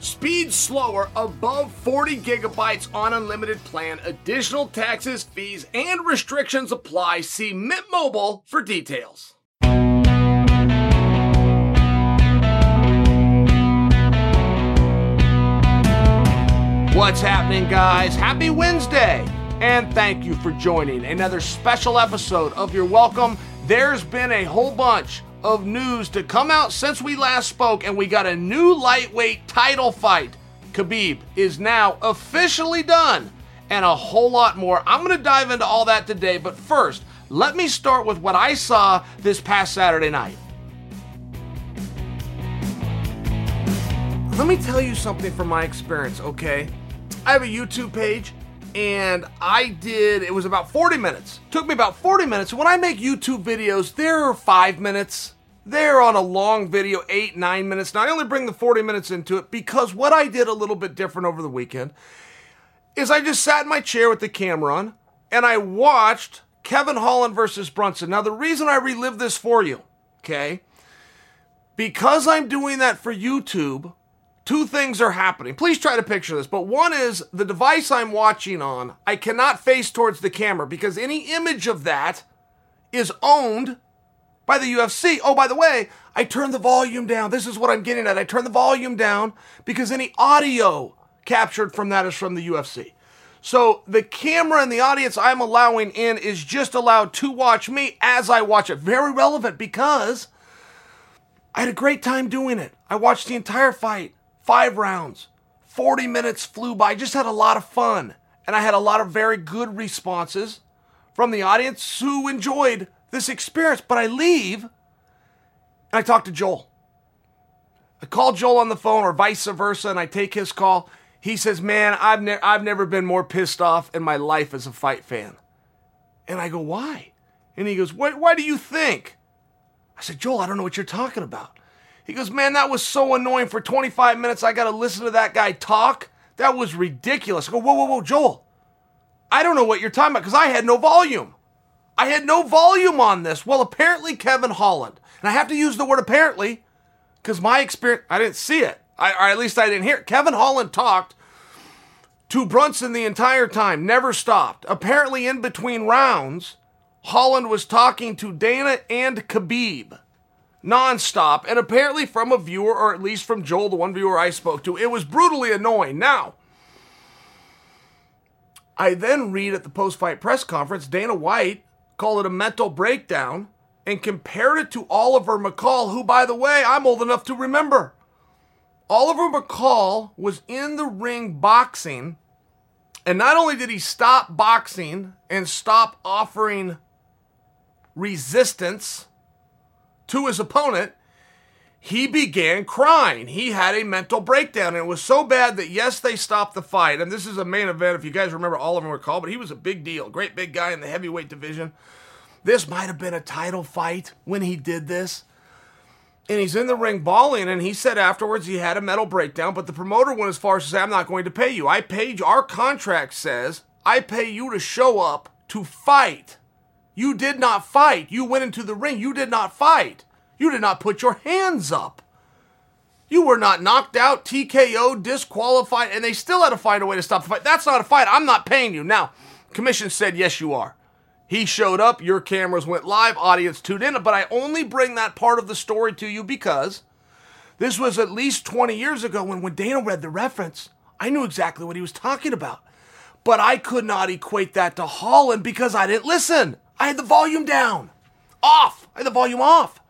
Speed slower above 40 gigabytes on unlimited plan. Additional taxes, fees, and restrictions apply. See Mint Mobile for details. What's happening, guys? Happy Wednesday! And thank you for joining another special episode of You're Welcome. There's been a whole bunch of news to come out since we last spoke, and we got a new lightweight title fight. Khabib is now officially done, and a whole lot more. I'm going to dive into all that today, but first, let me start with what I saw this past Saturday night. Let me tell you something from my experience, okay? I have a YouTube page and I did, it was about 40 minutes. Took me about 40 minutes. When I make YouTube videos, they're five minutes. They're on a long video, eight, nine minutes. Now, I only bring the 40 minutes into it because what I did a little bit different over the weekend is I just sat in my chair with the camera on and I watched Kevin Holland versus Brunson. Now, the reason I relive this for you, okay, because I'm doing that for YouTube, two things are happening. Please try to picture this. But one is the device I'm watching on, I cannot face towards the camera because any image of that is owned by the UFC. Oh, by the way, I turned the volume down. This is what I'm getting at. I turned the volume down because any audio captured from that is from the UFC. So the camera and the audience I'm allowing in is just allowed to watch me as I watch it. Very relevant because I had a great time doing it. I watched the entire fight, five rounds, 40 minutes flew by. Just had a lot of fun. And I had a lot of very good responses from the audience who enjoyed this experience. But I leave and I talk to Joel. I call Joel on the phone or vice versa, and I take his call. He says, Man, I've, ne- I've never been more pissed off in my life as a fight fan. And I go, Why? And he goes, Why, why do you think? I said, Joel, I don't know what you're talking about. He goes, Man, that was so annoying. For 25 minutes, I got to listen to that guy talk. That was ridiculous. I go, Whoa, whoa, whoa, Joel. I don't know what you're talking about because I had no volume. I had no volume on this. Well, apparently, Kevin Holland, and I have to use the word apparently because my experience, I didn't see it, I, or at least I didn't hear it. Kevin Holland talked to Brunson the entire time, never stopped. Apparently, in between rounds, Holland was talking to Dana and Khabib nonstop, and apparently from a viewer, or at least from Joel, the one viewer I spoke to, it was brutally annoying. Now, I then read at the post fight press conference, Dana White called it a mental breakdown and compared it to Oliver McCall, who, by the way, I'm old enough to remember. Oliver McCall was in the ring boxing, and not only did he stop boxing and stop offering resistance to his opponent, he began crying. He had a mental breakdown, and it was so bad that yes, they stopped the fight. And this is a main event. If you guys remember, Oliver McCall, but he was a big deal, great big guy in the heavyweight division. This might have been a title fight when he did this. And he's in the ring bawling, and he said afterwards he had a mental breakdown, but the promoter went as far as to say, I'm not going to pay you. I paid you. Our contract says I pay you to show up to fight. You did not fight. You went into the ring. You did not fight. You did not put your hands up. You were not knocked out, TKO, disqualified, and they still had to find a way to stop the fight. That's not a fight. I'm not paying you. Now, commission said, yes, you are. He showed up, your cameras went live, audience tuned in, but I only bring that part of the story to you because this was at least 20 years ago when, when Dana read the reference, I knew exactly what he was talking about. But I could not equate that to Holland because I didn't listen. I had the volume down, off. I had the volume off.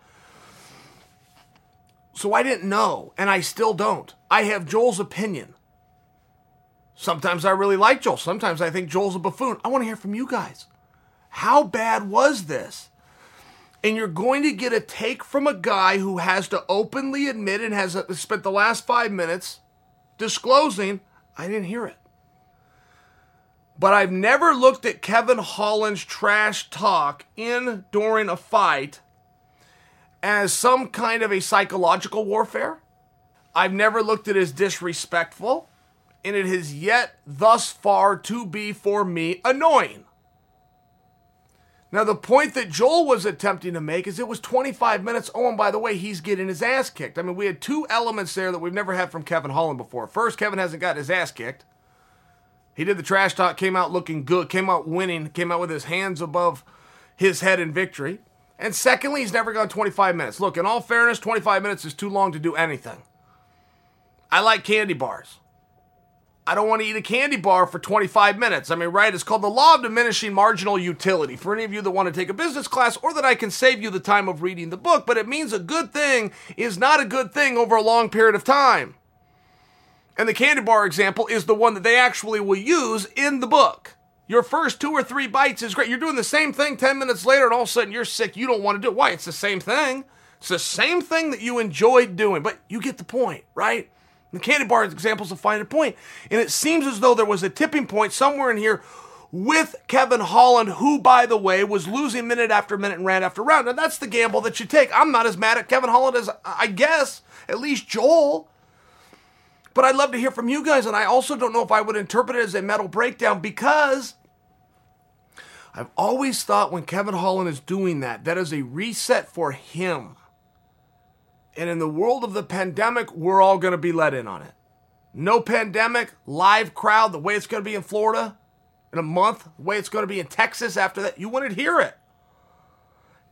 So I didn't know, and I still don't. I have Joel's opinion. Sometimes I really like Joel. Sometimes I think Joel's a buffoon. I want to hear from you guys. How bad was this? And you're going to get a take from a guy who has to openly admit and has uh, spent the last five minutes disclosing, I didn't hear it. But I've never looked at Kevin Holland's trash talk in during a fight as some kind of a psychological warfare. I've never looked at it as disrespectful, and it has yet thus far to be for me annoying. Now, the point that Joel was attempting to make is it was 25 minutes. Oh, and by the way, he's getting his ass kicked. I mean, we had two elements there that we've never had from Kevin Holland before. First, Kevin hasn't got his ass kicked. He did the trash talk, came out looking good, came out winning, came out with his hands above his head in victory. And secondly, he's never gone 25 minutes. Look, in all fairness, 25 minutes is too long to do anything. I like candy bars. I don't want to eat a candy bar for 25 minutes. I mean, right? It's called the law of diminishing marginal utility. For any of you that want to take a business class or that I can save you the time of reading the book, but it means a good thing is not a good thing over a long period of time. And the candy bar example is the one that they actually will use in the book. Your first two or three bites is great. You're doing the same thing 10 minutes later, and all of a sudden you're sick. You don't want to do it. Why? It's the same thing. It's the same thing that you enjoyed doing, but you get the point, right? The candy bar example is a point. And it seems as though there was a tipping point somewhere in here with Kevin Holland, who, by the way, was losing minute after minute and round after round. And that's the gamble that you take. I'm not as mad at Kevin Holland as I guess, at least Joel. But I'd love to hear from you guys. And I also don't know if I would interpret it as a metal breakdown because I've always thought when Kevin Holland is doing that, that is a reset for him. And in the world of the pandemic, we're all going to be let in on it. No pandemic, live crowd, the way it's going to be in Florida in a month, the way it's going to be in Texas after that. You wouldn't hear it.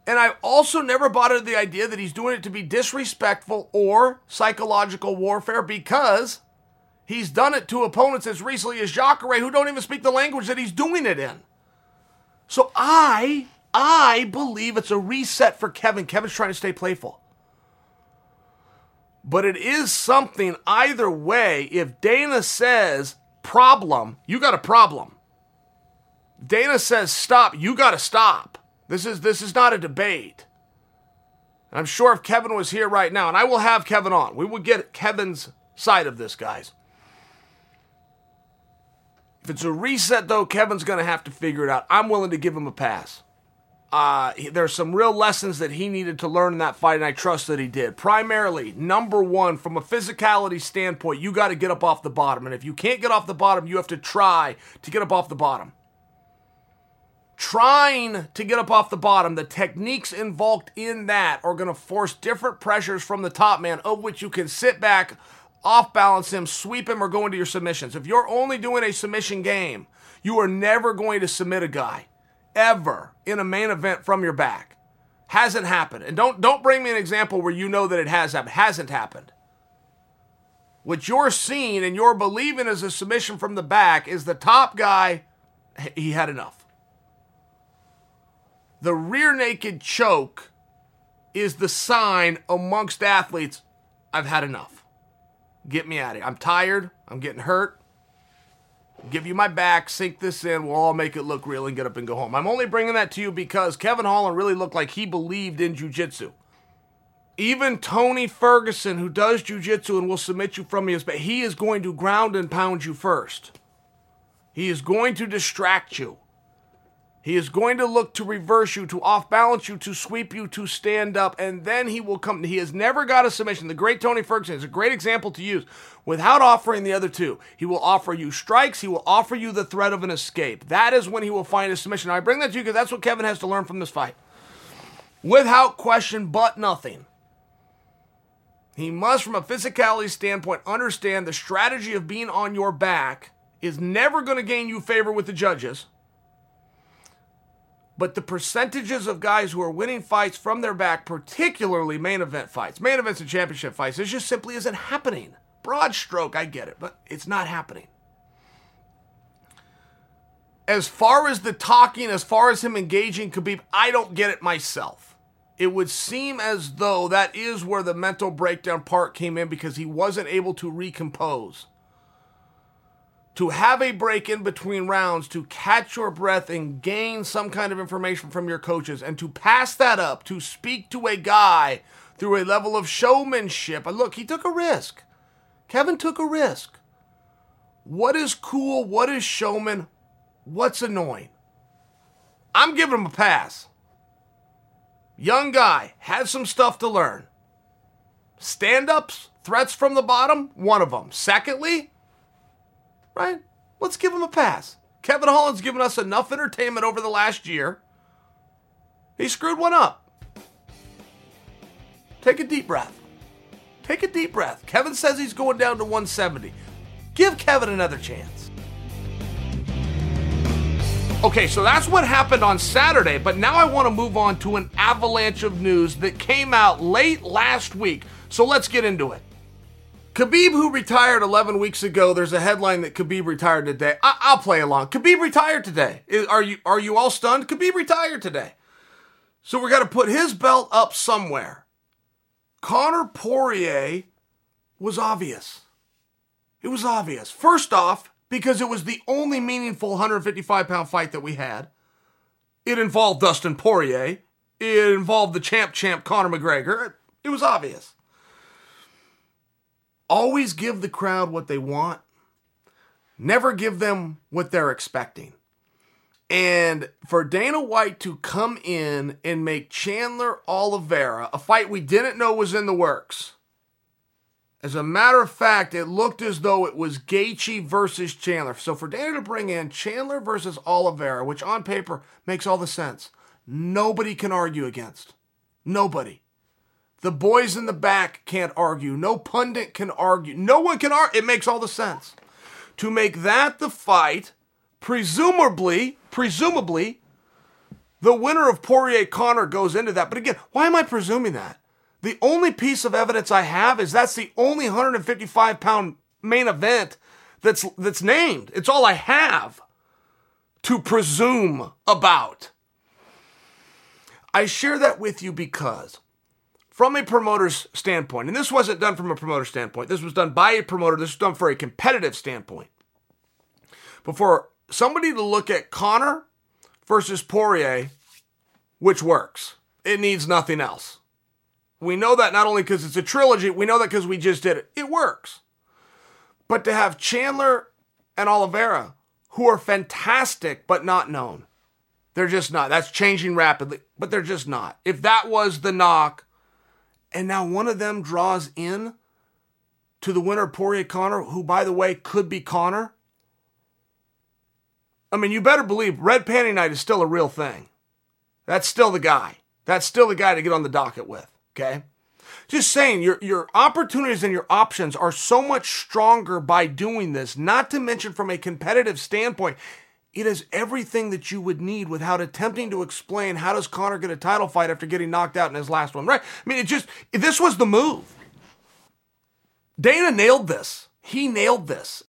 And I've also never bought into the idea that he's doing it to be disrespectful or psychological warfare because He's done it to opponents as recently as Jacare who don't even speak the language that he's doing it in. So I, I believe it's a reset for Kevin. Kevin's trying to stay playful. But it is something either way. If Dana says problem, you got a problem. Dana says stop, you got to stop. This is this is not a debate. And I'm sure if Kevin was here right now, and I will have Kevin on, we will get Kevin's side of this, guys. If it's a reset, though, Kevin's going to have to figure it out. I'm willing to give him a pass. Uh, there's some real lessons that he needed to learn in that fight, and I trust that he did. Primarily, number one, from a physicality standpoint, you got to get up off the bottom. And if you can't get off the bottom, you have to try to get up off the bottom trying to get up off the bottom, the techniques involved in that are going to force different pressures from the top man, of which you can sit back, off balance him, sweep him, or go into your submissions. If you're only doing a submission game, you are never going to submit a guy ever in a main event from your back. Hasn't happened. And don't don't bring me an example where you know that it has happened. Hasn't happened. What you're seeing and you're believing as a submission from the back is the top guy, he had enough. The rear naked choke is the sign amongst athletes I've had enough. Get me out of here. I'm tired. I'm getting hurt. Give you my back, sink this in, we'll all make it look real and get up and go home. I'm only bringing that to you because Kevin Holland really looked like he believed in jujitsu. Even Tony Ferguson, who does jujitsu and will submit you from his but he is going to ground and pound you first. He is going to distract you. He is going to look to reverse you, to off balance you, to sweep you, to stand up, and then he will come. He has never got a submission. The great Tony Ferguson is a great example to use without offering the other two. He will offer you strikes, he will offer you the threat of an escape. That is when he will find a submission. Now, I bring that to you because that's what Kevin has to learn from this fight. Without question, but nothing. He must, from a physicality standpoint, understand the strategy of being on your back is never going to gain you favor with the judges but the percentages of guys who are winning fights from their back, particularly main event fights, main events and championship fights, it just simply isn't happening. Broad stroke, I get it, but it's not happening. As far as the talking, as far as him engaging Khabib, I don't get it myself. It would seem as though that is where the mental breakdown part came in because he wasn't able to recompose to have a break in between rounds to catch your breath and gain some kind of information from your coaches and to pass that up to speak to a guy through a level of showmanship. And look, he took a risk. Kevin took a risk. What is cool? What is showman? What's annoying? I'm giving him a pass. Young guy, had some stuff to learn. Stand ups, threats from the bottom, one of them. Secondly, right? Let's give him a pass. Kevin Holland's given us enough entertainment over the last year. He screwed one up. Take a deep breath. Take a deep breath. Kevin says he's going down to 170. Give Kevin another chance. Okay, so that's what happened on Saturday, but now I want to move on to an avalanche of news that came out late last week. So let's get into it. Khabib, who retired 11 weeks ago, there's a headline that Khabib retired today. I- will play along. Khabib retired today. Are you are you all stunned? Khabib retired today. So we got to put his belt up somewhere. Conor Poirier was obvious. It was obvious. First off, because it was the only meaningful 155 pound fight that we had. It involved Dustin Poirier. It involved the champ champ Conor McGregor. It was obvious. Always give the crowd what they want. Never give them what they're expecting. And for Dana White to come in and make Chandler Oliveira, a fight we didn't know was in the works. As a matter of fact, it looked as though it was Gaethje versus Chandler. So for Dana to bring in Chandler versus Oliveira, which on paper makes all the sense, nobody can argue against. Nobody. The boys in the back can't argue. No pundit can argue. No one can argue. It makes all the sense. To make that the fight, presumably, presumably, the winner of Poirier Conor goes into that. But again, why am I presuming that? The only piece of evidence I have is that's the only 155 pound main event that's that's named. It's all I have to presume about. I share that with you because from a promoter's standpoint, and this wasn't done from a promoter standpoint, this was done by a promoter, this was done for a competitive standpoint. But for somebody to look at Conor versus Poirier, which works, it needs nothing else. We know that not only because it's a trilogy, we know that because we just did it. It works. But to have Chandler and Oliveira, who are fantastic but not known, they're just not. That's changing rapidly, but they're just not. If that was the knock, and now one of them draws in to the winner, Poirier Conor, who, by the way, could be Conor. I mean, you better believe Red Panty Night is still a real thing. That's still the guy. That's still the guy to get on the docket with. Okay? Just saying, your, your opportunities and your options are so much stronger by doing this, not to mention from a competitive standpoint. It is everything that you would need without attempting to explain how does Conor get a title fight after getting knocked out in his last one, right? I mean, it just, this was the move. Dana nailed this. He nailed this.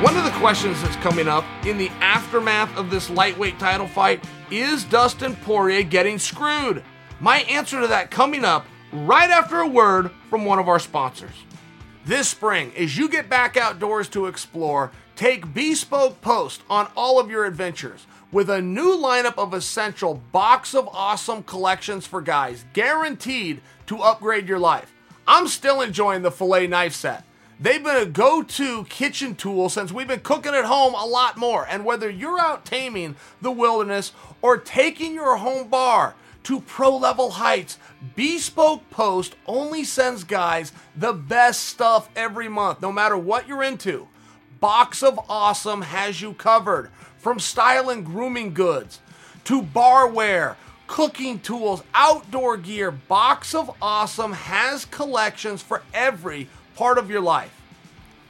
One of the questions that's coming up in the aftermath of this lightweight title fight is Dustin Poirier getting screwed? My answer to that coming up right after a word from one of our sponsors. This spring, as you get back outdoors to explore, take Bespoke Post on all of your adventures with a new lineup of essential box of awesome collections for guys, guaranteed to upgrade your life. I'm still enjoying the filet knife set. They've been a go to kitchen tool since we've been cooking at home a lot more. And whether you're out taming the wilderness or taking your home bar to pro level heights, Bespoke Post only sends guys the best stuff every month, no matter what you're into. Box of Awesome has you covered from style and grooming goods to barware, cooking tools, outdoor gear. Box of Awesome has collections for every part of your life.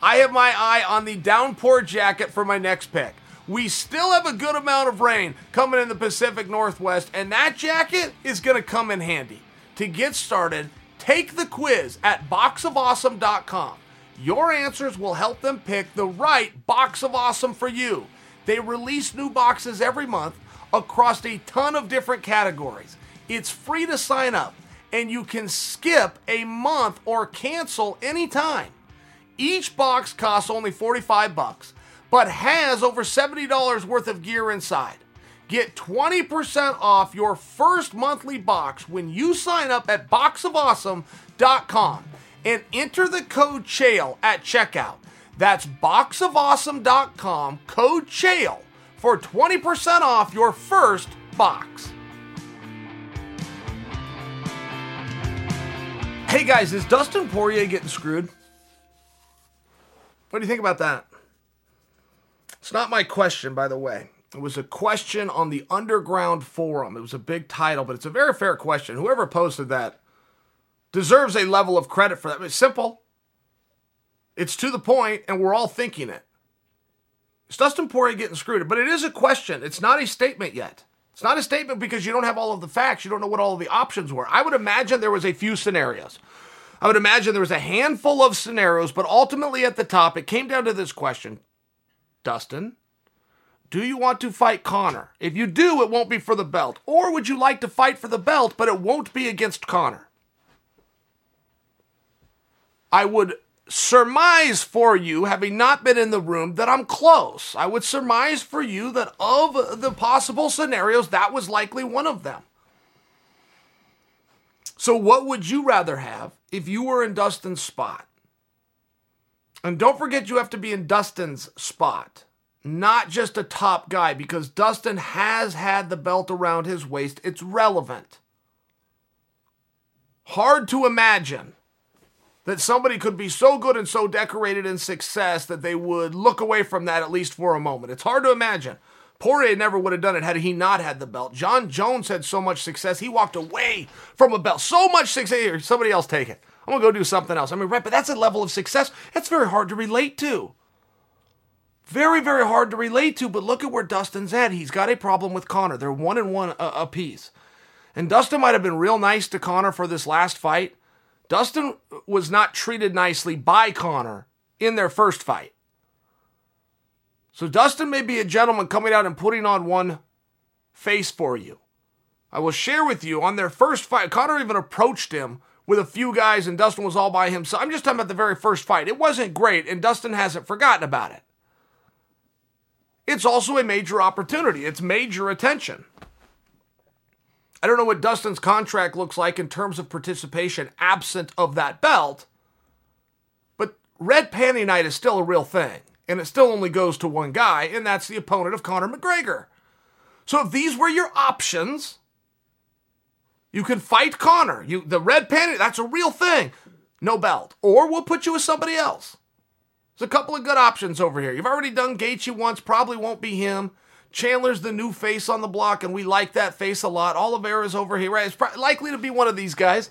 I have my eye on the downpour jacket for my next pick. We still have a good amount of rain coming in the Pacific Northwest, and that jacket is going to come in handy. To get started, take the quiz at boxofawesome.com. Your answers will help them pick the right box of awesome for you. They release new boxes every month across a ton of different categories. It's free to sign up and you can skip a month or cancel anytime. Each box costs only 45 bucks, but has over $70 worth of gear inside. Get 20% off your first monthly box when you sign up at boxofawesome.com and enter the code CHAEL at checkout. That's boxofawesome.com, code CHAEL for 20% off your first box. Hey guys, is Dustin Poirier getting screwed? What do you think about that? It's not my question, by the way. It was a question on the Underground Forum. It was a big title, but it's a very fair question. Whoever posted that deserves a level of credit for that. It's simple, it's to the point, and we're all thinking it. Is Dustin Poirier getting screwed? But it is a question. It's not a statement yet. It's not a statement because you don't have all of the facts. You don't know what all of the options were. I would imagine there was a few scenarios. I would imagine there was a handful of scenarios, but ultimately at the top, it came down to this question Dustin, do you want to fight Conor? If you do, it won't be for the belt. Or would you like to fight for the belt, but it won't be against Conor? I would surmise for you, having not been in the room, that I'm close. I would surmise for you that of the possible scenarios, that was likely one of them. So, what would you rather have if you were in Dustin's spot? And don't forget, you have to be in Dustin's spot, not just a top guy, because Dustin has had the belt around his waist. It's relevant. Hard to imagine that somebody could be so good and so decorated in success that they would look away from that at least for a moment. It's hard to imagine. Poirier never would have done it had he not had the belt. Jon Jones had so much success, he walked away from a belt. So much success. Here, somebody else take it. I'm going to go do something else. I mean, right, but that's a level of success that's very hard to relate to. Very, very hard to relate to, but look at where Dustin's at. He's got a problem with Conor. They're one and one a, a piece. And Dustin might have been real nice to Conor for this last fight, Dustin was not treated nicely by Conor in their first fight. So Dustin may be a gentleman coming out and putting on one face for you. I will share with you on their first fight, Conor even approached him with a few guys, and Dustin was all by himself. I'm just talking about the very first fight. It wasn't great, and Dustin hasn't forgotten about it. It's also a major opportunity, it's major attention. I don't know what Dustin's contract looks like in terms of participation absent of that belt, but Red Panty Night is still a real thing, and it still only goes to one guy, and that's the opponent of Conor McGregor. So if these were your options, you can fight Conor. You the red panty, that's a real thing. No belt. Or we'll put you with somebody else. There's a couple of good options over here. You've already done Gaethje once, probably won't be him. Chandler's the new face on the block, and we like that face a lot. Oliveira's over here, right? It's pro- likely to be one of these guys.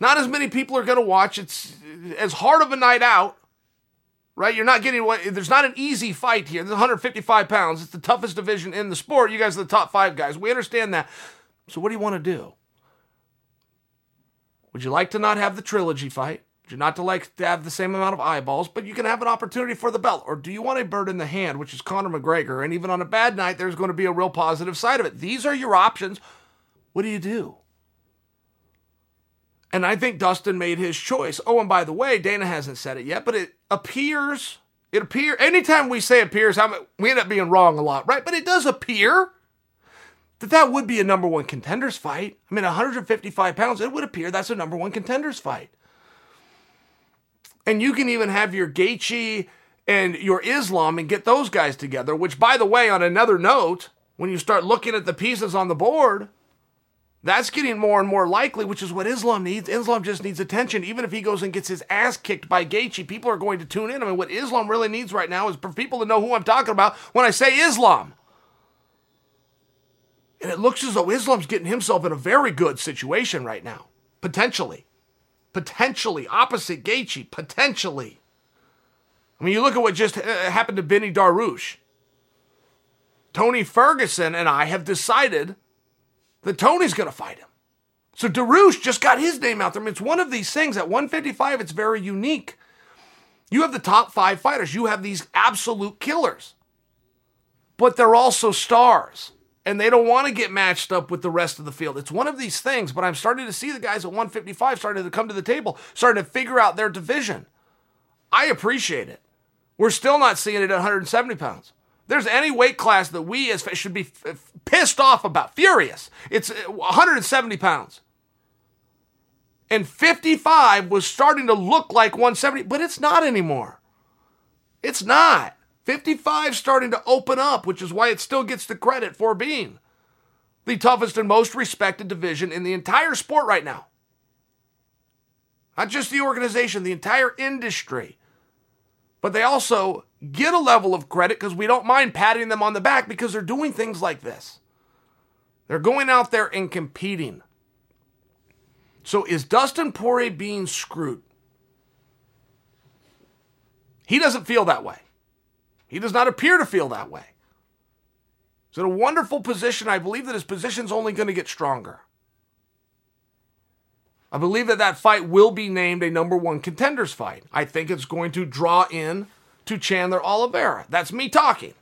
Not as many people are going to watch. It's as hard of a night out, right? You're not getting what. There's not an easy fight here. There's 155 pounds. It's the toughest division in the sport. You guys are the top five guys. We understand that. So what do you want to do? Would you like to not have the trilogy fight? Would you not to like to have the same amount of eyeballs, but you can have an opportunity for the belt? Or do you want a bird in the hand, which is Conor McGregor, and even on a bad night, there's going to be a real positive side of it? These are your options. What do you do? And I think Dustin made his choice. Oh, and by the way, Dana hasn't said it yet, but it appears, it appears, anytime we say appears, I'm, we end up being wrong a lot, right? But it does appear that that would be a number one contenders fight. I mean, 155 pounds, it would appear that's a number one contenders fight. And you can even have your Gaethje and your Islam and get those guys together, which, by the way, on another note, when you start looking at the pieces on the board, that's getting more and more likely, which is what Islam needs. Islam just needs attention. Even if he goes and gets his ass kicked by Gaethje, people are going to tune in. I mean, what Islam really needs right now is for people to know who I'm talking about when I say Islam. And it looks as though Islam's getting himself in a very good situation right now. Potentially. Potentially. Opposite Gaethje. Potentially. I mean, you look at what just uh, happened to Benny Dariush. Tony Ferguson and I have decided that Tony's going to fight him. So Dariush just got his name out there. I mean, it's one of these things. At 155, it's very unique. You have the top five fighters. You have these absolute killers. But they're also stars and they don't want to get matched up with the rest of the field. It's one of these things, but I'm starting to see the guys at 155 starting to come to the table, starting to figure out their division. I appreciate it. We're still not seeing it at 170 pounds. There's any weight class that we as should be pissed off about, furious. It's 170 uh, pounds. And 55 was starting to look like 170, but it's not anymore. It's not. 55 starting to open up, which is why it still gets the credit for being the toughest and most respected division in the entire sport right now. Not just the organization, the entire industry. But they also get a level of credit because we don't mind patting them on the back because they're doing things like this. They're going out there and competing. So is Dustin Poirier being screwed? He doesn't feel that way. He does not appear to feel that way. He's in a wonderful position. I believe that his position's only going to get stronger. I believe that that fight will be named a number one contenders fight. I think it's going to draw in to Chandler Oliveira. That's me talking.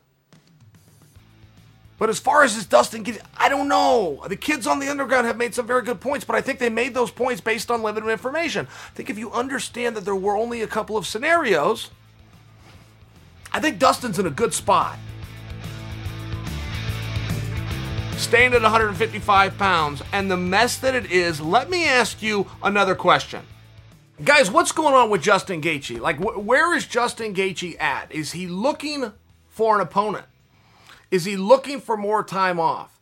But as far as this Dustin I don't know. The kids on the underground have made some very good points, but I think they made those points based on limited information. I think if you understand that there were only a couple of scenarios, I think Dustin's in a good spot. Staying at 155 pounds and the mess that it is, let me ask you another question. Guys, what's going on with Justin Gaethje? Like, wh- where is Justin Gaethje at? Is he looking for an opponent? Is he looking for more time off?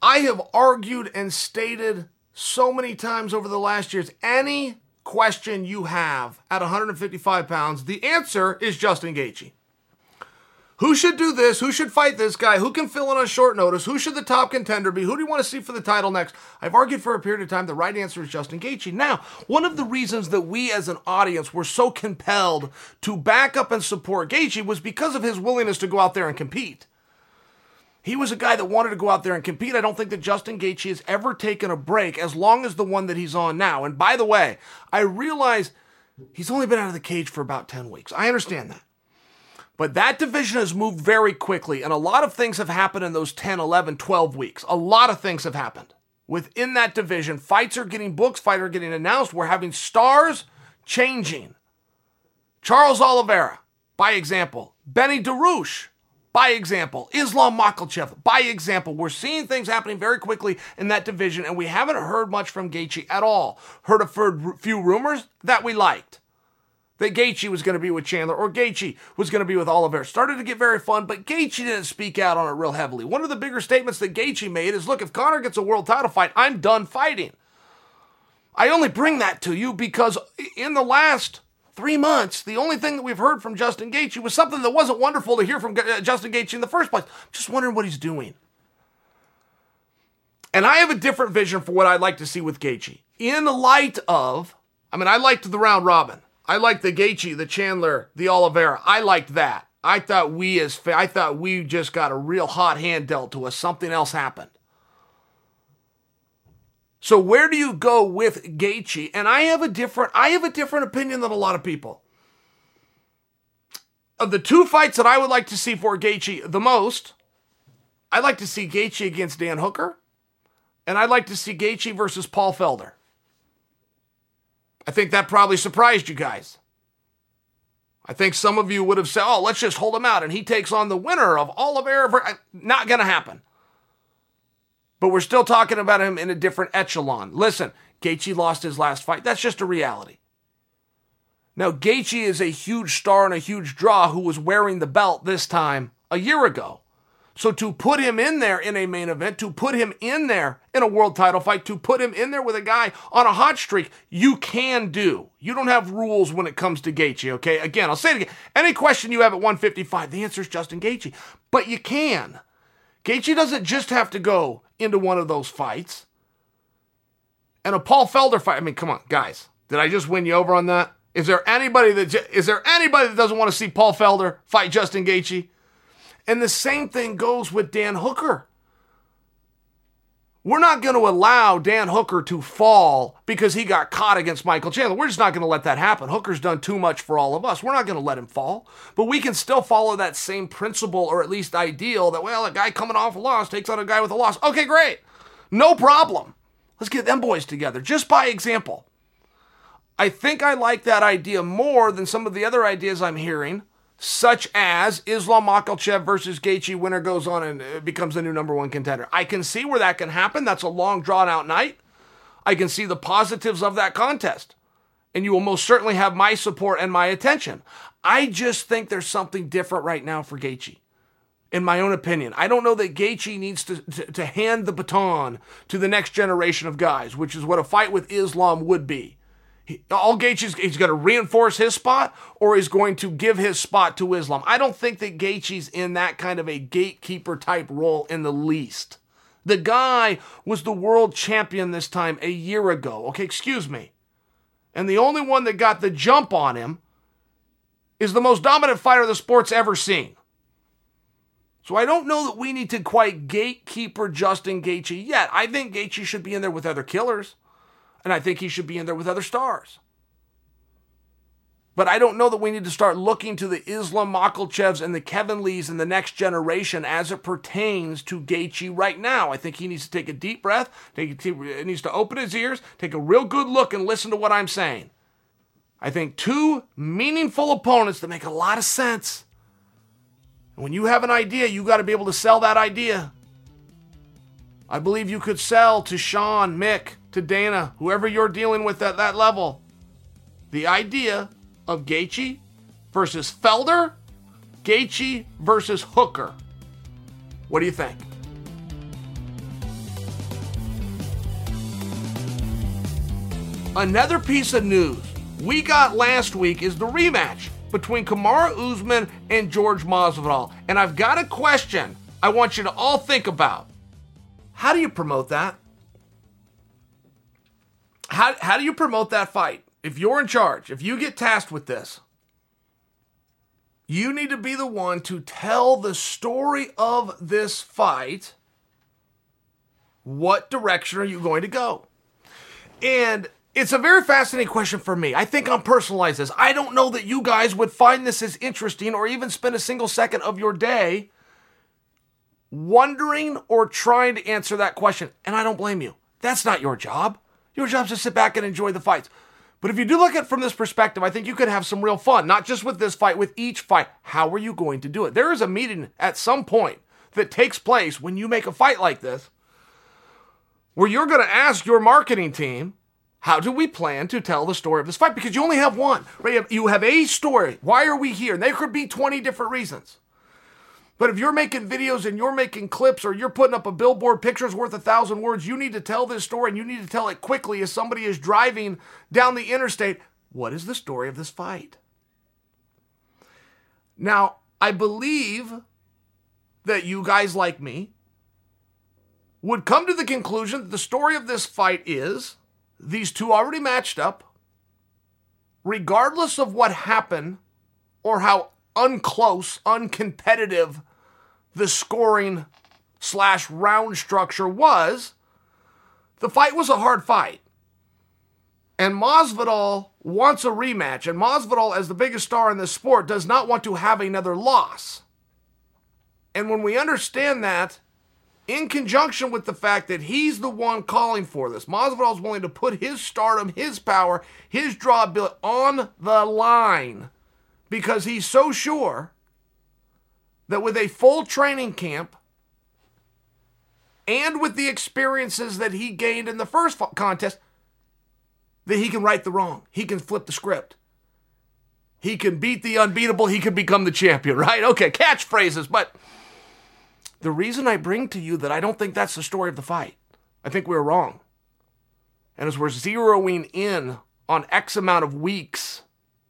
I have argued and stated so many times over the last years any question you have at 155 pounds, the answer is Justin Gaethje. Who should do this? Who should fight this guy? Who can fill in on short notice? Who should the top contender be? Who do you want to see for the title next? I've argued for a period of time. The right answer is Justin Gaethje. Now, one of the reasons that we as an audience were so compelled to back up and support Gaethje was because of his willingness to go out there and compete. He was a guy that wanted to go out there and compete. I don't think that Justin Gaethje has ever taken a break as long as the one that he's on now. And by the way, I realize he's only been out of the cage for about 10 weeks. I understand that. But that division has moved very quickly, and a lot of things have happened in those 10, 11, 12 weeks. A lot of things have happened within that division. Fights are getting booked, fights are getting announced. We're having stars changing. Charles Oliveira, by example. Benny Dariush, by example. Islam Makhachev, by example. We're seeing things happening very quickly in that division, and we haven't heard much from Gaethje at all. Heard a few rumors that we liked that Gaethje was going to be with Chandler or Gaethje was going to be with Oliver. Started to get very fun, but Gaethje didn't speak out on it real heavily. One of the bigger statements that Gaethje made is, look, if Conor gets a world title fight, I'm done fighting. I only bring that to you because in the last three months, the only thing that we've heard from Justin Gaethje was something that wasn't wonderful to hear from uh, Justin Gaethje in the first place. Just wondering what he's doing. And I have a different vision for what I'd like to see with Gaethje. In light of, I mean, I liked the round robin. I liked the Gaethje, the Chandler, the Oliveira. I liked that. I thought we as I thought we just got a real hot hand dealt to us. Something else happened. So where do you go with Gaethje? And I have a different I have a different opinion than a lot of people. Of the two fights that I would like to see for Gaethje the most, I'd like to see Gaethje against Dan Hooker, and I'd like to see Gaethje versus Paul Felder. I think that probably surprised you guys. I think some of you would have said, oh, let's just hold him out and he takes on the winner of Oliver. Not going to happen. But we're still talking about him in a different echelon. Listen, Gaethje lost his last fight. That's just a reality. Now, Gaethje is a huge star and a huge draw who was wearing the belt this time a year ago. So to put him in there in a main event, to put him in there in a world title fight, to put him in there with a guy on a hot streak, you can do. You don't have rules when it comes to Gaethje, okay? Again, I'll say it again. Any question you have at 155, the answer is Justin Gaethje. But you can. Gaethje doesn't just have to go into one of those fights. And a Paul Felder fight, I mean, come on, guys. Did I just win you over on that? Is there anybody that is there anybody that doesn't want to see Paul Felder fight Justin Gaethje? And the same thing goes with Dan Hooker. We're not going to allow Dan Hooker to fall because he got caught against Michael Chandler. We're just not going to let that happen. Hooker's done too much for all of us. We're not going to let him fall. But we can still follow that same principle or at least ideal that, well, a guy coming off a loss takes on a guy with a loss. Okay, great. No problem. Let's get them boys together, just by example. I think I like that idea more than some of the other ideas I'm hearing such as Islam Makhachev versus Gaethje, winner goes on and uh, becomes the new number one contender. I can see where that can happen. That's a long, drawn out night. I can see the positives of that contest. And you will most certainly have my support and my attention. I just think there's something different right now for Gaethje. In my own opinion, I don't know that Gaethje needs to, to, to hand the baton to the next generation of guys, which is what a fight with Islam would be. He, all Gaethje is he's going to reinforce his spot or he's going to give his spot to Islam. I don't think that Gaethje's in that kind of a gatekeeper type role in the least. The guy was the world champion this time a year ago. Okay, excuse me. And the only one that got the jump on him is the most dominant fighter the sport's ever seen. So I don't know that we need to quite gatekeeper Justin Gaethje yet. I think Gaethje should be in there with other killers and I think he should be in there with other stars. But I don't know that we need to start looking to the Islam Makhachevs and the Kevin Lees and the next generation as it pertains to Gaethje right now. I think he needs to take a deep breath. Take, he needs to open his ears, take a real good look, and listen to what I'm saying. I think two meaningful opponents that make a lot of sense. when you have an idea, you got to be able to sell that idea. I believe you could sell to Sean, Mick, to Dana, whoever you're dealing with at that level, the idea of Gaethje versus Felder, Gaethje versus Hooker. What do you think? Another piece of news we got last week is the rematch between Kamaru Usman and George Masvidal. And I've got a question I want you to all think about. How do you promote that? How, how do you promote that fight? If you're in charge, if you get tasked with this, You need to be the one to tell the story of this fight. What direction are you going to go? And it's a very fascinating question for me. I think I'm personalize this. I don't know that you guys would find this as interesting or even spend a single second of your day wondering or trying to answer that question. And I don't blame you. That's not your job. Your job is to sit back and enjoy the fights. But if you do look at it from this perspective, I think you could have some real fun, not just with this fight, with each fight. How are you going to do it? There is a meeting at some point that takes place when you make a fight like this where you're going to ask your marketing team, how do we plan to tell the story of this fight? Because you only have one, right? You have a story. Why are we here? And there could be 20 different reasons. But if you're making videos and you're making clips or you're putting up a billboard pictures worth a thousand words, you need to tell this story and you need to tell it quickly as somebody is driving down the interstate. What is the story of this fight? Now, I believe that you guys like me would come to the conclusion that the story of this fight is these two already matched up, regardless of what happened or how unclose, uncompetitive the scoring slash round structure was, the fight was a hard fight. And Masvidal wants a rematch, and Masvidal, as the biggest star in this sport, does not want to have another loss. And when we understand that, in conjunction with the fact that he's the one calling for this, Masvidal is willing to put his stardom, his power, his draw ability on the line because he's so sure that with a full training camp and with the experiences that he gained in the first contest, that he can right the wrong. He can flip the script. He can beat the unbeatable. He can become the champion, right? Okay, catchphrases. But the reason I bring to you that I don't think that's the story of the fight, I think we're wrong. And as we're zeroing in on X amount of weeks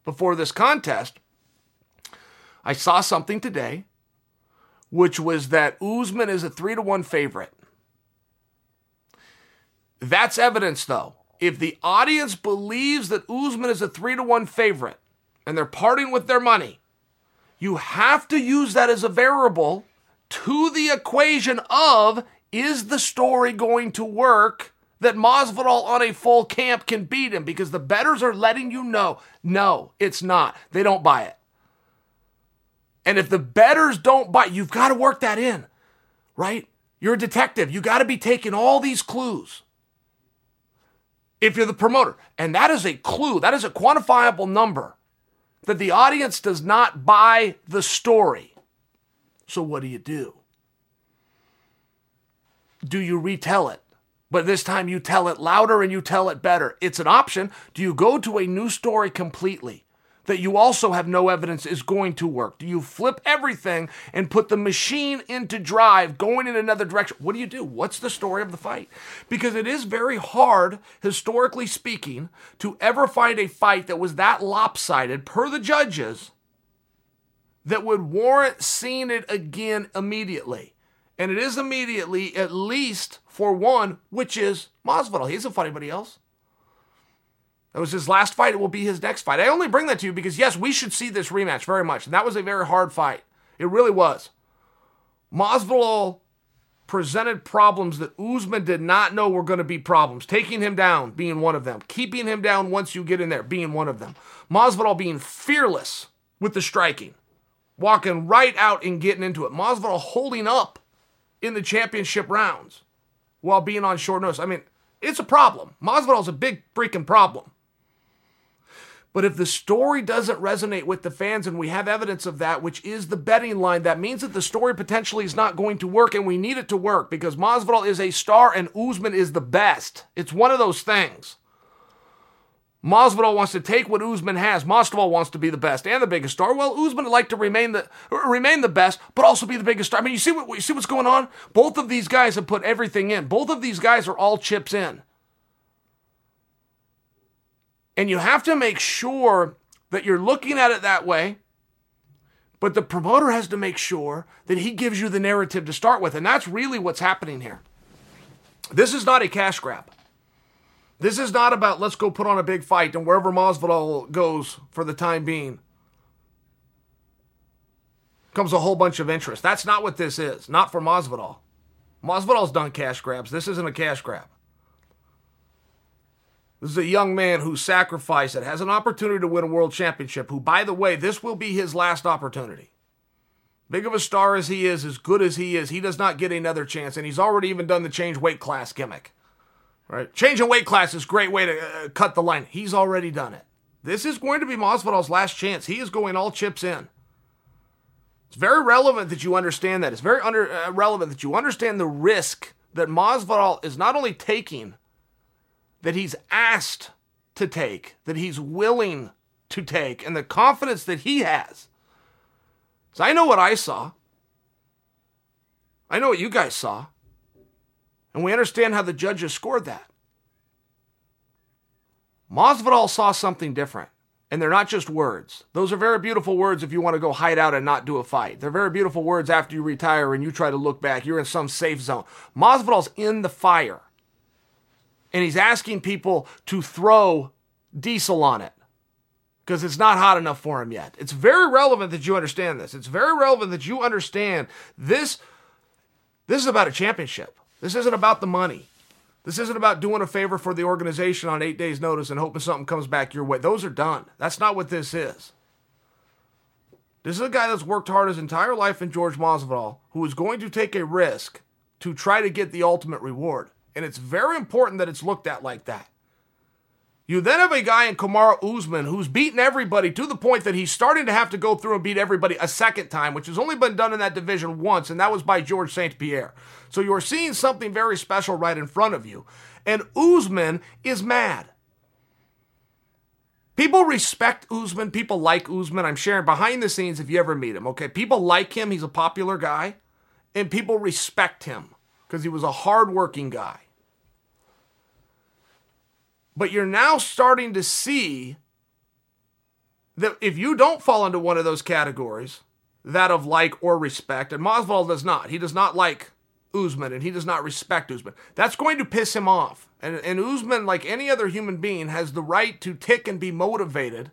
before this contest, I saw something today which was that Usman is a three to one favorite. That's evidence, though. If the audience believes that Usman is a three to one favorite and they're parting with their money, you have to use that as a variable to the equation of is the story going to work that Masvidal on a full camp can beat him because the betters are letting you know no, it's not. They don't buy it. And if the betters don't buy, you've got to work that in, right? You're a detective. You got to be taking all these clues. If you're the promoter, and that is a clue, that is a quantifiable number that the audience does not buy the story. So what do you do? Do you retell it? But this time you tell it louder and you tell it better. It's an option. Do you go to a new story completely? That you also have no evidence is going to work? Do you flip everything and put the machine into drive, going in another direction? What do you do? What's the story of the fight? Because it is very hard, historically speaking, to ever find a fight that was that lopsided, per the judges, that would warrant seeing it again immediately. And it is immediately, at least for one, which is Masvidal. He doesn't fight anybody else. That was his last fight. It will be his next fight. I only bring that to you because, yes, we should see this rematch very much. And that was a very hard fight. It really was. Masvidal presented problems that Usman did not know were going to be problems. Taking him down being one of them. Keeping him down once you get in there being one of them. Masvidal being fearless with the striking. Walking right out and getting into it. Masvidal holding up in the championship rounds while being on short notice. I mean, it's a problem. Masvidal's a big freaking problem. But if the story doesn't resonate with the fans, and we have evidence of that, which is the betting line, that means that the story potentially is not going to work, and we need it to work because Masvidal is a star and Usman is the best. It's one of those things. Masvidal wants to take what Usman has. Masvidal wants to be the best and the biggest star. Well, Usman would like to remain the remain the best, but also be the biggest star. I mean, you see what you see what's going on. Both of these guys have put everything in. Both of these guys are all chips in. And you have to make sure that you're looking at it that way. But the promoter has to make sure that he gives you the narrative to start with. And that's really what's happening here. This is not a cash grab. This is not about let's go put on a big fight and wherever Masvidal goes for the time being. comes a whole bunch of interest. That's not what this is. Not for Masvidal. Masvidal's done cash grabs. This isn't a cash grab. This is a young man who sacrificed it, has an opportunity to win a world championship, who, by the way, this will be his last opportunity. Big of a star as he is, as good as he is, he does not get another chance, and he's already even done the change weight class gimmick. Right? Changing weight class is a great way to uh, cut the line. He's already done it. This is going to be Masvidal's last chance. He is going all chips in. It's very relevant that you understand that. It's very under, uh, relevant that you understand the risk that Masvidal is not only taking, that he's asked to take, that he's willing to take, and the confidence that he has. So I know what I saw. I know what you guys saw. And we understand how the judges scored that. Masvidal saw something different. And they're not just words. Those are very beautiful words if you want to go hide out and not do a fight. They're very beautiful words after you retire and you try to look back. You're in some safe zone. Masvidal's in the fire. And he's asking people to throw diesel on it because it's not hot enough for him yet. It's very relevant that you understand this. It's very relevant that you understand this this is about a championship. This isn't about the money. This isn't about doing a favor for the organization on eight days' notice and hoping something comes back your way. Those are done. That's not what this is. This is a guy that's worked hard his entire life in George Masvidal, who is going to take a risk to try to get the ultimate reward. And it's very important that it's looked at like that. You then have a guy in Kamaru Usman who's beaten everybody to the point that he's starting to have to go through and beat everybody a second time, which has only been done in that division once, and that was by Georges St-Pierre. So you're seeing something very special right in front of you. And Usman is mad. People respect Usman. People like Usman. I'm sharing behind the scenes if you ever meet him, okay? People like him. He's a popular guy. And people respect him because he was a hardworking guy. But you're now starting to see that if you don't fall into one of those categories, that of like or respect, and Masvidal does not. He does not like Usman and he does not respect Usman. That's going to piss him off. And, and Usman, like any other human being, has the right to tick and be motivated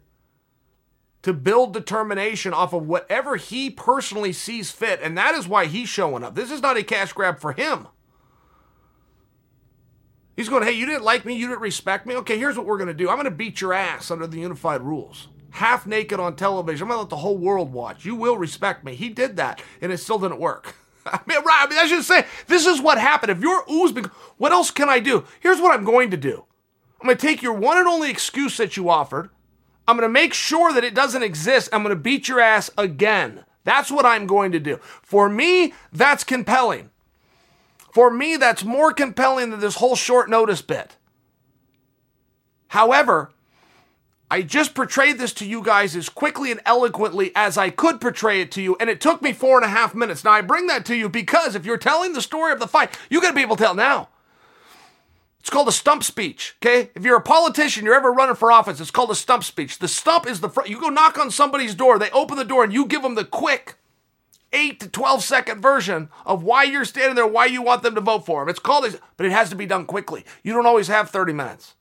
to build determination off of whatever he personally sees fit. And that is why he's showing up. This is not a cash grab for him. He's going, hey, you didn't like me, you didn't respect me. Okay, here's what we're going to do I'm going to beat your ass under the unified rules. Half naked on television. I'm going to let the whole world watch. You will respect me. He did that, and it still didn't work. I mean, right, I mean, I should say, this is what happened. If you're Usman, what else can I do? Here's what I'm going to do I'm going to take your one and only excuse that you offered. I'm going to make sure that it doesn't exist. I'm going to beat your ass again. That's what I'm going to do. For me, that's compelling. For me, that's more compelling than this whole short notice bit. However, I just portrayed this to you guys as quickly and eloquently as I could portray it to you, and it took me four and a half minutes. Now, I bring that to you because if you're telling the story of the fight, you got to be able to tell now. It's called a stump speech, okay? If you're a politician, you're ever running for office, it's called a stump speech. The stump is the front. You go knock on somebody's door, they open the door, and you give them the quick, 8 to 12 second version of why you're standing there, why you want them to vote for him. It's called, but it has to be done quickly. You don't always have 30 minutes.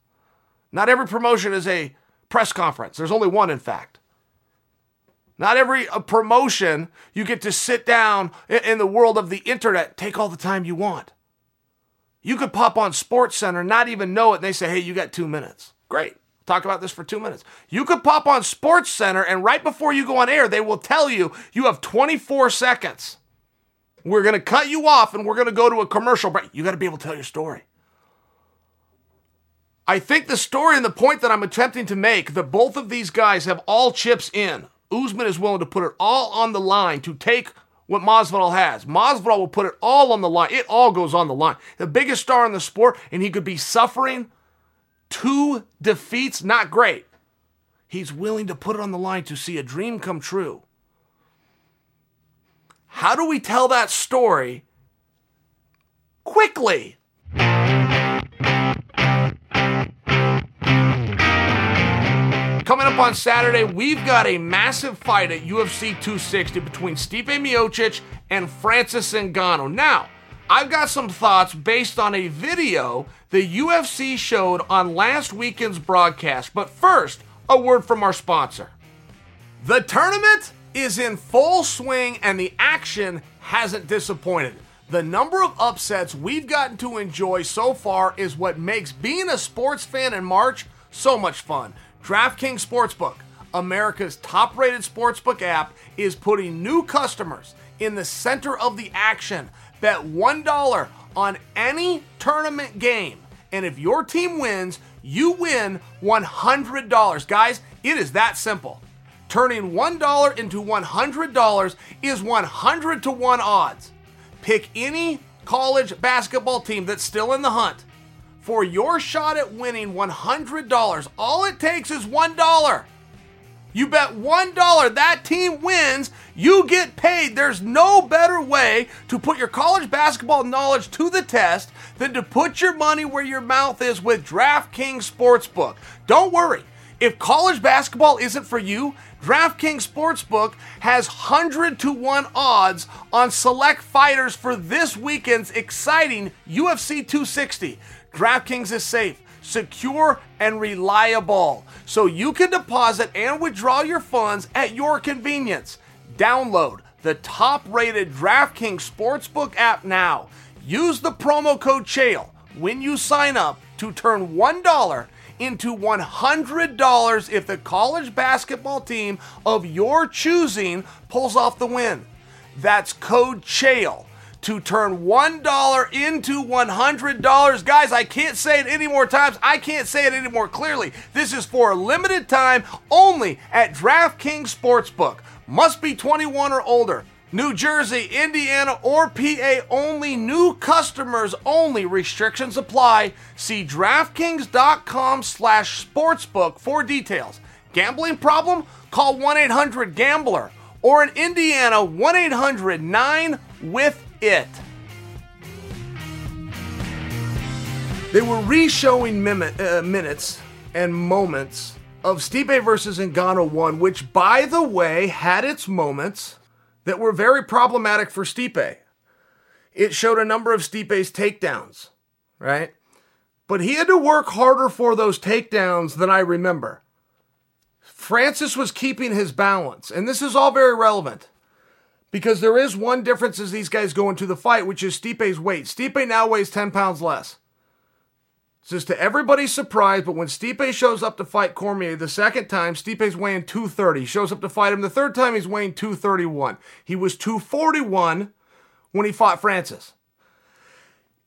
Not every promotion is a press conference. There's only one, in fact. Not every uh, promotion you get to sit down in the world of the internet, take all the time you want. You could pop on SportsCenter, not even know it, and they say, hey, you got two minutes. Great talk about this for two minutes. You could pop on SportsCenter, and right before you go on air, they will tell you you have 24 seconds. We're going to cut you off and we're going to go to a commercial break. You got to be able to tell your story. I think the story and the point that I'm attempting to make that both of these guys have all chips in. Usman is willing to put it all on the line to take what Masvidal has. Masvidal will put it all on the line. It all goes on the line. The biggest star in the sport, and he could be suffering two defeats, not great. He's willing to put it on the line to see a dream come true. How do we tell that story quickly? Coming up on Saturday, we've got a massive fight at UFC 260 between Stipe Miocic and Francis Ngannou. Now, I've got some thoughts based on a video the UFC showed on last weekend's broadcast. But first, a word from our sponsor. The tournament is in full swing and the action hasn't disappointed. The number of upsets we've gotten to enjoy so far is what makes being a sports fan in March so much fun. DraftKings Sportsbook, America's top rated sportsbook app, is putting new customers in the center of the action. Bet $1 on any tournament game. And if your team wins, you win $100. Guys, it is that simple. Turning $1 into $100 is 100 to 1 odds. Pick any college basketball team that's still in the hunt for your shot at winning $100. All it takes is $1. You bet $1 that team wins, you get paid. There's no better way to put your college basketball knowledge to the test than to put your money where your mouth is with DraftKings Sportsbook. Don't worry. If college basketball isn't for you, DraftKings Sportsbook has 100 to 1 odds on select fighters for this weekend's exciting UFC 260. DraftKings is safe secure, and reliable. So you can deposit and withdraw your funds at your convenience. Download the top rated DraftKings Sportsbook app now. Use the promo code CHAEL when you sign up to turn $1 into $100 if the college basketball team of your choosing pulls off the win. That's code CHAEL to turn $1 into $100. Guys, I can't say it any more times. I can't say it any more clearly. This is for a limited time only at DraftKings Sportsbook. Must be 21 or older. New Jersey, Indiana, or PA only. New customers only. Restrictions apply. See DraftKings.com slash sportsbook for details. Gambling problem? Call 1-800-GAMBLER. Or in Indiana, 1-800-9 with it. They were re-showing uh, minutes and moments of Stipe versus Ngannou 1, which, by the way, had its moments that were very problematic for Stipe. It showed a number of Stipe's takedowns, right? But he had to work harder for those takedowns than I remember. Francis was keeping his balance, and this is all very relevant. Because there is one difference as these guys go into the fight, which is Stipe's weight. Stipe now weighs 10 pounds less. It's just to everybody's surprise, but when Stipe shows up to fight Cormier the second time, Stipe's weighing 230. He shows up to fight him the third time, he's weighing 231. He was 241 when he fought Francis.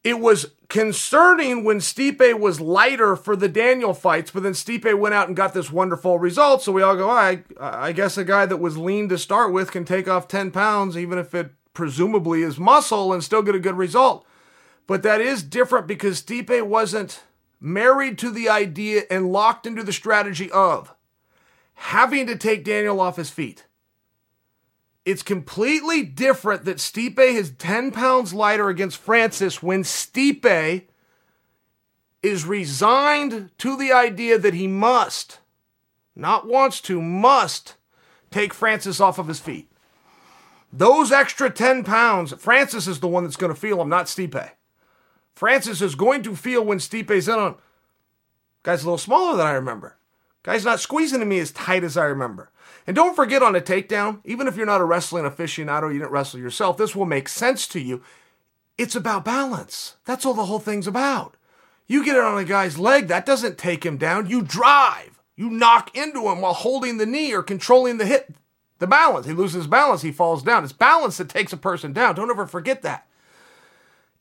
It was concerning when Stipe was lighter for the Daniel fights, but then Stipe went out and got this wonderful result. So we all go, I, I guess a guy that was lean to start with can take off 10 pounds, even if it presumably is muscle, and still get a good result. But that is different because Stipe wasn't married to the idea and locked into the strategy of having to take Daniel off his feet. It's completely different that Stipe is 10 pounds lighter against Francis when Stipe is resigned to the idea that he must, not wants to, must take Francis off of his feet. Those extra 10 pounds, Francis is the one that's going to feel them, not Stipe. Francis is going to feel when Stipe's in on. Guy's a little smaller than I remember. Guy's not squeezing to me as tight as I remember. And don't forget on a takedown, even if you're not a wrestling aficionado, you didn't wrestle yourself, this will make sense to you. It's about balance. That's all the whole thing's about. You get it on a guy's leg, that doesn't take him down. You drive. You knock into him while holding the knee or controlling the hit, the balance. He loses balance, he falls down. It's balance that takes a person down. Don't ever forget that.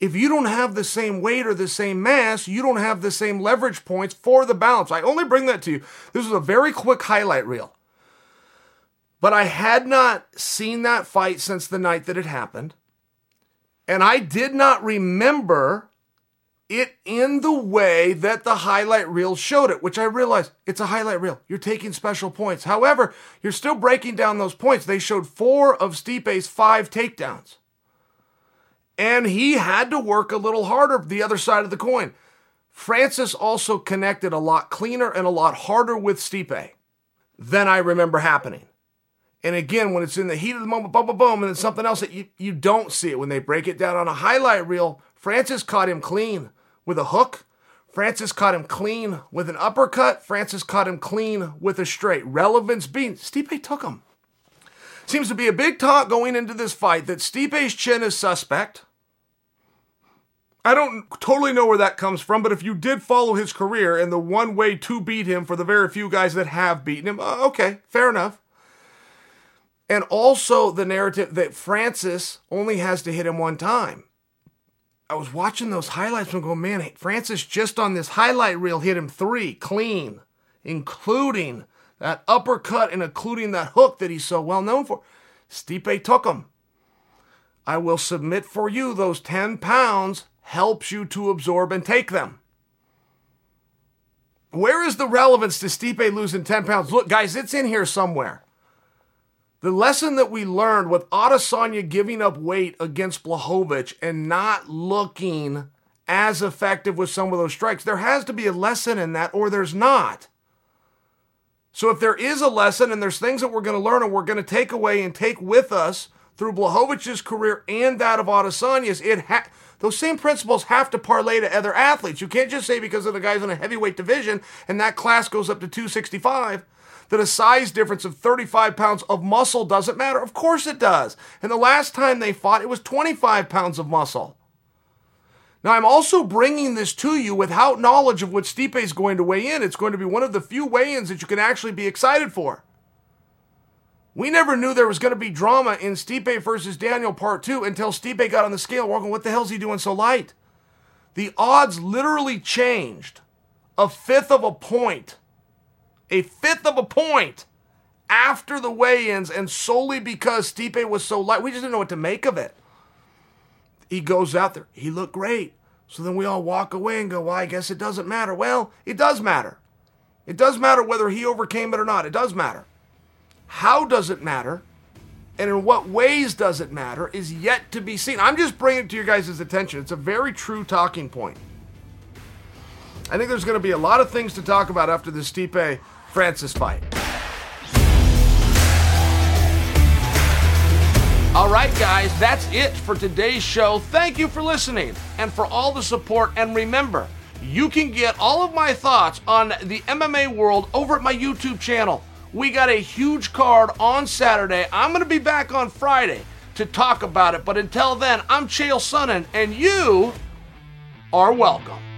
If you don't have the same weight or the same mass, you don't have the same leverage points for the balance. I only bring that to you. This is a very quick highlight reel. But I had not seen that fight since the night that it happened. And I did not remember it in the way that the highlight reel showed it, which I realized it's a highlight reel. You're taking special points. However, you're still breaking down those points. They showed four of Stipe's five takedowns. And he had to work a little harder the other side of the coin. Francis also connected a lot cleaner and a lot harder with Stipe than I remember happening. And again, when it's in the heat of the moment, boom, boom, boom, and then something else that you, you don't see it. When they break it down on a highlight reel, Francis caught him clean with a hook. Francis caught him clean with an uppercut. Francis caught him clean with a straight. Relevance being, Stipe took him. Seems to be a big talk going into this fight that Stipe's chin is suspect. I don't totally know where that comes from, but if you did follow his career and the one way to beat him for the very few guys that have beaten him, uh, okay, fair enough. And also the narrative that Francis only has to hit him one time. I was watching those highlights and going, man, Francis just on this highlight reel hit him three clean, including that uppercut and including that hook that he's so well known for. Stipe took him. I will submit for you those 10 pounds helps you to absorb and take them. Where is the relevance to Stipe losing 10 pounds? Look, guys, it's in here somewhere. The lesson that we learned with Adesanya giving up weight against Blachowicz and not looking as effective with some of those strikes, there has to be a lesson in that, or there's not. So if there is a lesson and there's things that we're going to learn and we're going to take away and take with us through Blachowicz's career and that of Adesanya's, it ha- those same principles have to parlay to other athletes. You can't just say because of the guys in a heavyweight division and that class goes up to 265 that a size difference of 35 pounds of muscle doesn't matter. Of course it does. And the last time they fought, it was 25 pounds of muscle. Now, I'm also bringing this to you without knowledge of what Stipe is going to weigh in. It's going to be one of the few weigh ins that you can actually be excited for. We never knew there was going to be drama in Stipe versus Daniel Part 2 until Stipe got on the scale walking, what the hell's he doing so light? The odds literally changed a fifth of a point. A fifth of a point after the weigh-ins and solely because Stipe was so light. We just didn't know what to make of it. He goes out there. He looked great. So then we all walk away and go, well, I guess it doesn't matter. Well, it does matter. It does matter whether he overcame it or not. It does matter. How does it matter? And in what ways does it matter is yet to be seen. I'm just bringing it to your guys' attention. It's a very true talking point. I think there's going to be a lot of things to talk about after the Stipe Francis fight. All right, guys, that's it for today's show. Thank you for listening and for all the support. And remember, you can get all of my thoughts on the MMA world over at my YouTube channel. We got a huge card on Saturday. I'm going to be back on Friday to talk about it. But until then, I'm Chael Sonnen, and you are welcome.